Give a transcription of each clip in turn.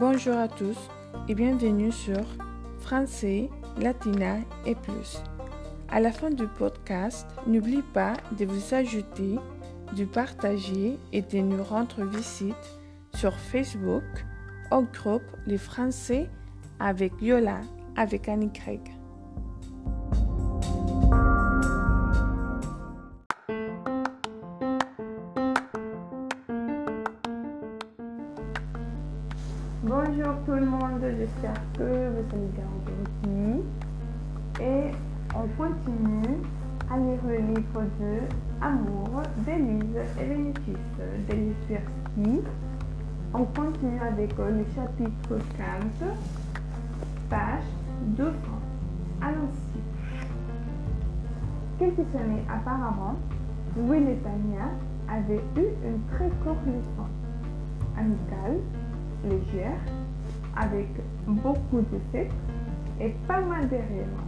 Bonjour à tous et bienvenue sur Français, Latina et plus. À la fin du podcast, n'oublie pas de vous ajouter, de partager et de nous rendre visite sur Facebook au groupe Les Français avec Yola avec Annie Craig. J'espère que vous allez bien aujourd'hui. Et on continue à lire le livre de Amour d'Élise et Bénéfice d'Élise Persky. On continue avec le chapitre 15, page 200. Allons-y. Quelques années auparavant, et Tania avaient eu une très courte leçon amicale légère, avec beaucoup de sexe et pas mal de rires.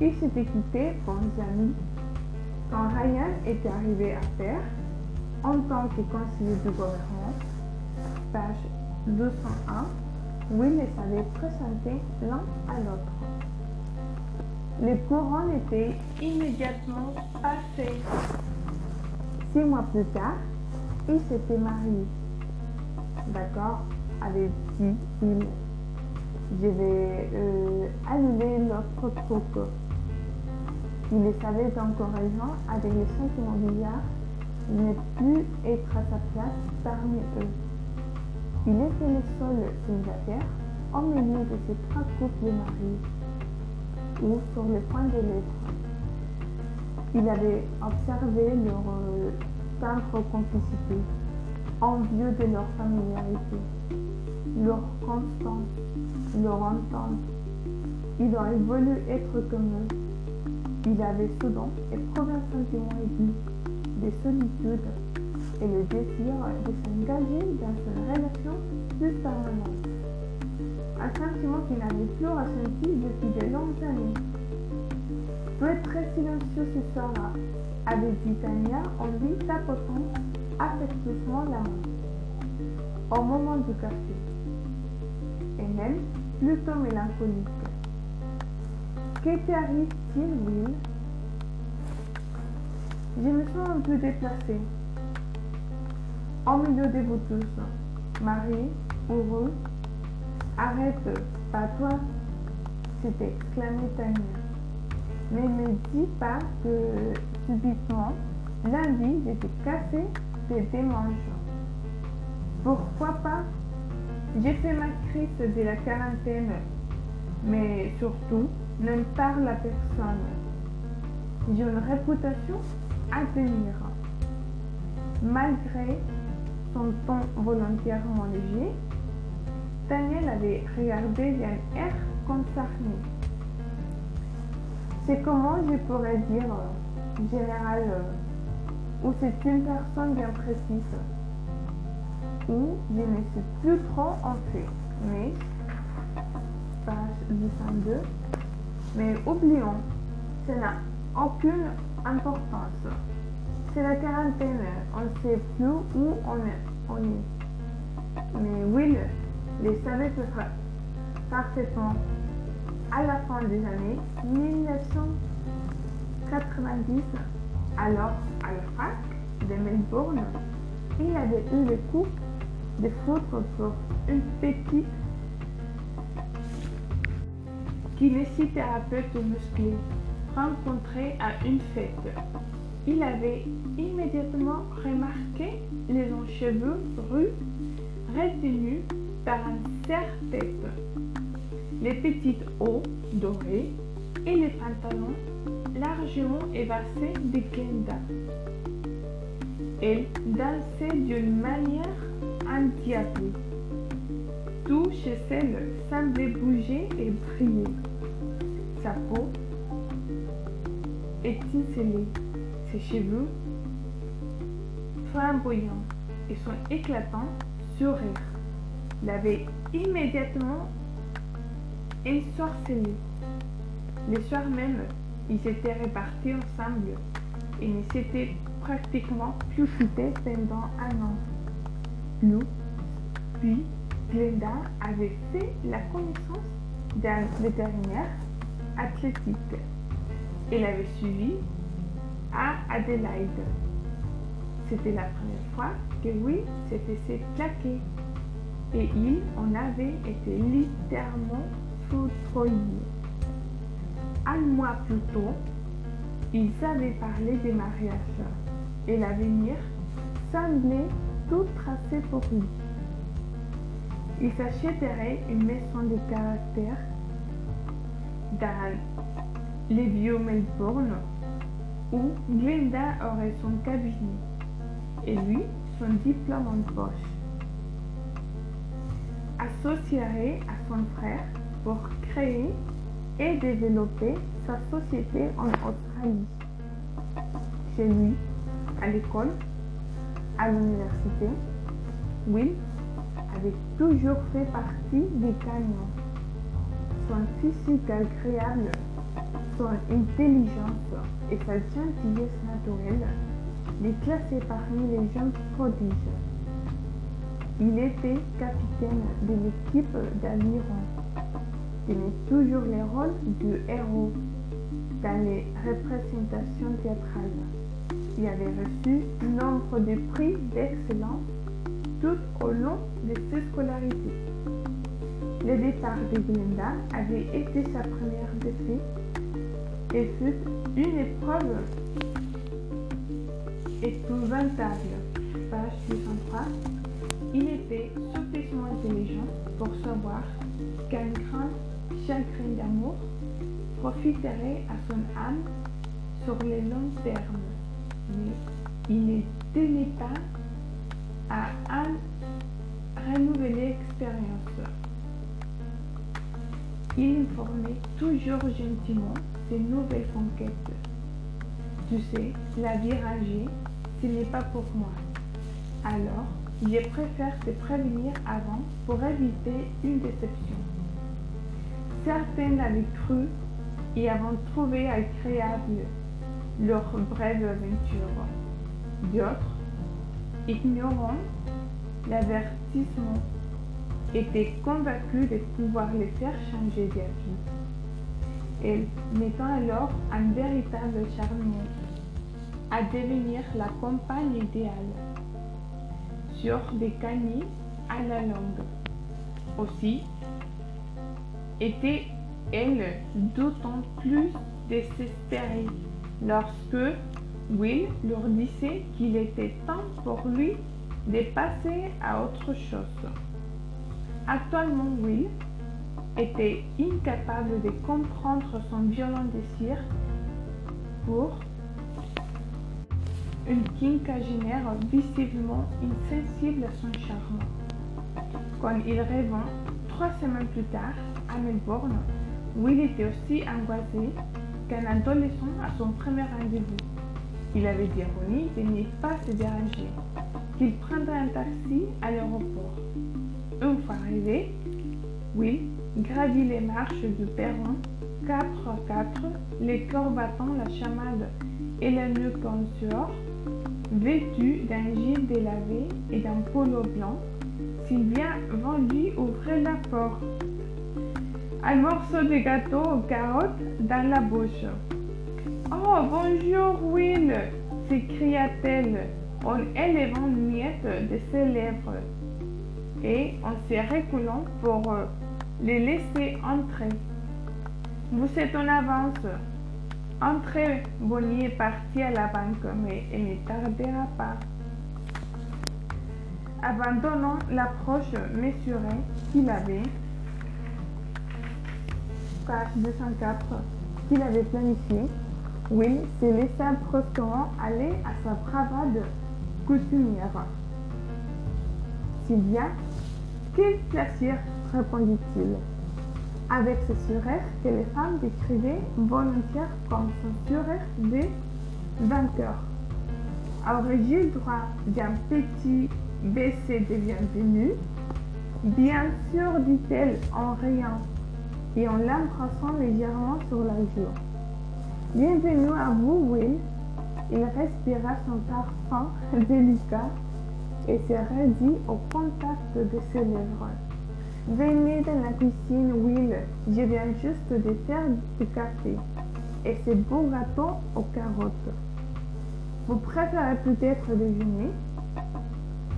Ils s'étaient quittés bons amis. Quand Ryan était arrivé à Terre, en tant que conseiller du gouvernement, page 201, Will les avait présentés l'un à l'autre. Les courants étaient immédiatement passés. Six mois plus tard, ils s'étaient mariés d'accord, avait dit il. Je vais euh, annuler truc. Il les savait encore raison avec les sentiments bizarres, ne plus être à sa place parmi eux. Il était le seul célibataire au milieu de ces trois couples mariés, ou sur le point de l'être. Il avait observé leur euh, tendre complicité envieux de leur familiarité, leur constance, leur entente. Il aurait voulu être comme eux. Il avait soudain éprouvé un sentiment aigu de solitude et le désir de s'engager dans une relation plus permanente. Un sentiment qu'il n'avait plus ressenti depuis de longues années. Peut être très silencieux ce soir-là, avait dit Tania en lui tapotant affectueusement la main au moment du café, plutôt mélancolique. Que t'arrive-t-il, Will Je me sens un peu déplacée. Au milieu de vous tous, Marie, heureux, arrête, pas toi, s'est exclamé Tania. Mais ne dis pas que subitement, lundi, j'étais cassée des manches. Pourquoi pas J'ai fait ma crise de la quarantaine, mais surtout, ne parle à personne. J'ai une réputation à tenir. Malgré son ton volontairement léger, Daniel avait regardé d'un air concerné. C'est comment je pourrais dire, général, ou c'est une personne bien précise, ou je ne sais plus trop en fait, mais, page 202, mais oublions, ça n'a aucune importance. C'est la quarantaine, on ne sait plus où on est. Mais Will les savait parfaitement à la fin des années 1990 alors, à la fac de Melbourne, il avait eu le coup de foudre pour une petite kinésithérapeute musclée rencontrée à une fête. Il avait immédiatement remarqué les cheveux roux retenus par un serre-tête, les petites hauts dorés et les pantalons largement évassé de Glenda. Elle dansait d'une manière endiablée. Tout chez elle semblait bouger et briller. Sa peau étincelait, ses cheveux flamboyants et son éclatant sourire l'avaient immédiatement ensorcelé. Le soir même, ils s'étaient répartis ensemble et ne s'étaient pratiquement plus quittés pendant un an. Puis Glenda avait fait la connaissance d'un vétérinaire athlétique. Elle avait suivi à Adelaide. C'était la première fois que Will s'était fait plaquer et il en avait été littéralement foudroyé. Un mois plus tôt, ils avaient parlé des mariages et l'avenir semblait tout tracé pour lui. Il s'achèterait une maison de caractère dans les vieux Melbourne où Glenda aurait son cabinet et lui son diplôme en poche. Associerait à son frère pour créer et développer sa société en Australie. Chez lui, à l'école, à l'université, Will avait toujours fait partie des gagnants. Son physique agréable, son intelligence et sa gentillesse naturelle les classaient parmi les jeunes prodiges. Il était capitaine de l'équipe d'aviron, tenait toujours les rôles du héros dans les représentations théâtrales. Il avait reçu nombre de prix d'excellence tout au long de ses scolarités. Le départ de Glenda avait été sa première défaite et fut une épreuve épouvantable. Page 203. Il était suffisamment intelligent pour savoir qu'un grand chagrin d'amour profiterait à son âme sur le long terme, il ne tenait pas à une renouvelée expérience. Il informait toujours gentiment ses nouvelles conquêtes. Tu sais, la vie rangée, ce n'est pas pour moi. Alors, je préfère te prévenir avant pour éviter une déception. Certains l'avaient cru et avaient trouvé agréable leur brève aventure. D'autres, ignorant l'avertissement, étaient convaincus de pouvoir les faire changer d'avis. Elle mettant alors un véritable charme à devenir la compagne idéale sur des canis à la longue. Aussi était-elle d'autant plus désespérée lorsque Will leur disait qu'il était temps pour lui de passer à autre chose. Actuellement, Will était incapable de comprendre son violent désir pour une quinquagénaire visiblement insensible à son charme. Quand il revint trois semaines plus tard à Melbourne, Will était aussi angoissé qu'un adolescent à son premier rendez-vous. Il avait dit à de ne pas se déranger, qu'il prendrait un taxi à l'aéroport. Une fois arrivé, Will gravit les marches du perron 4 à 4, les corps battant la chamade et la nuque en sueur, vêtu d'un gilet délavé et d'un polo blanc. Sylvia vendu ouvrait la porte. Un morceau de gâteau aux carottes dans la bouche. Oh, bonjour, Will s'écria-t-elle en élevant une miette de ses lèvres et en se reculant pour les laisser entrer. Vous êtes en avance. Entrez, Bonnie est à la banque, mais elle ne tardera pas. Abandonnant l'approche mesurée qu'il avait, page 204, qu'il avait planifiée, Will se laissa brusquement aller à sa bravade coutumière. Sylvia, quel plaisir, répondit-il, avec ce sourire que les femmes décrivaient volontiers comme son sourire de vainqueur. Aurais-je droit d'un petit baiser de bienvenue Bien sûr, dit-elle en riant et en l'embrassant légèrement sur la joue. Bienvenue à vous, Will. Il respira son parfum délicat et se raidit au contact de ses lèvres. Venez dans la cuisine, Will. Je viens juste de faire du café. Et c'est beau gâteau aux carottes. Vous préférez peut-être déjeuner?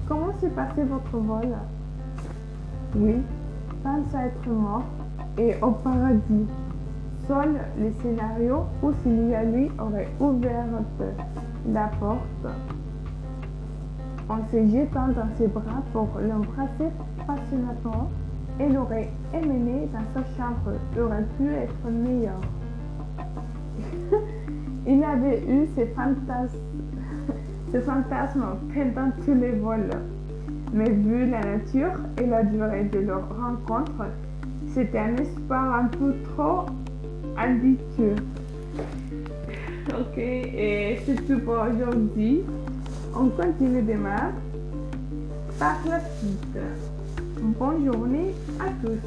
Comment s'est passé votre vol? Oui, pense à être mort et au paradis. Seul le scénario où Sylvia lui aurait ouvert la porte en se jetant dans ses bras pour l'embrasser passionnément, elle aurait émené dans sa chambre, aurait pu être meilleur. Il avait eu ses fantasmes, ses fantasmes pendant tous les vols. Mais vu la nature et la durée de leur rencontre, c'est un espoir un peu trop ambitieux. Ok, et c'est tout pour aujourd'hui. On continue demain par la suite. Bonne journée à tous.